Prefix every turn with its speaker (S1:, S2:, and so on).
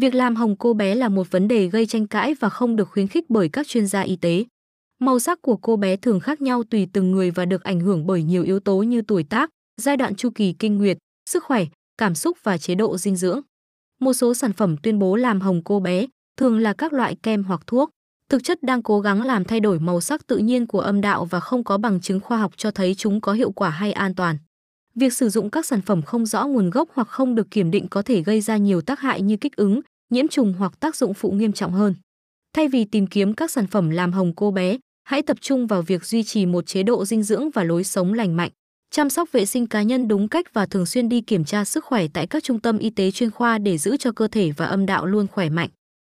S1: Việc làm hồng cô bé là một vấn đề gây tranh cãi và không được khuyến khích bởi các chuyên gia y tế. Màu sắc của cô bé thường khác nhau tùy từng người và được ảnh hưởng bởi nhiều yếu tố như tuổi tác, giai đoạn chu kỳ kinh nguyệt, sức khỏe, cảm xúc và chế độ dinh dưỡng. Một số sản phẩm tuyên bố làm hồng cô bé, thường là các loại kem hoặc thuốc, thực chất đang cố gắng làm thay đổi màu sắc tự nhiên của âm đạo và không có bằng chứng khoa học cho thấy chúng có hiệu quả hay an toàn. Việc sử dụng các sản phẩm không rõ nguồn gốc hoặc không được kiểm định có thể gây ra nhiều tác hại như kích ứng, nhiễm trùng hoặc tác dụng phụ nghiêm trọng hơn. Thay vì tìm kiếm các sản phẩm làm hồng cô bé, hãy tập trung vào việc duy trì một chế độ dinh dưỡng và lối sống lành mạnh. Chăm sóc vệ sinh cá nhân đúng cách và thường xuyên đi kiểm tra sức khỏe tại các trung tâm y tế chuyên khoa để giữ cho cơ thể và âm đạo luôn khỏe mạnh.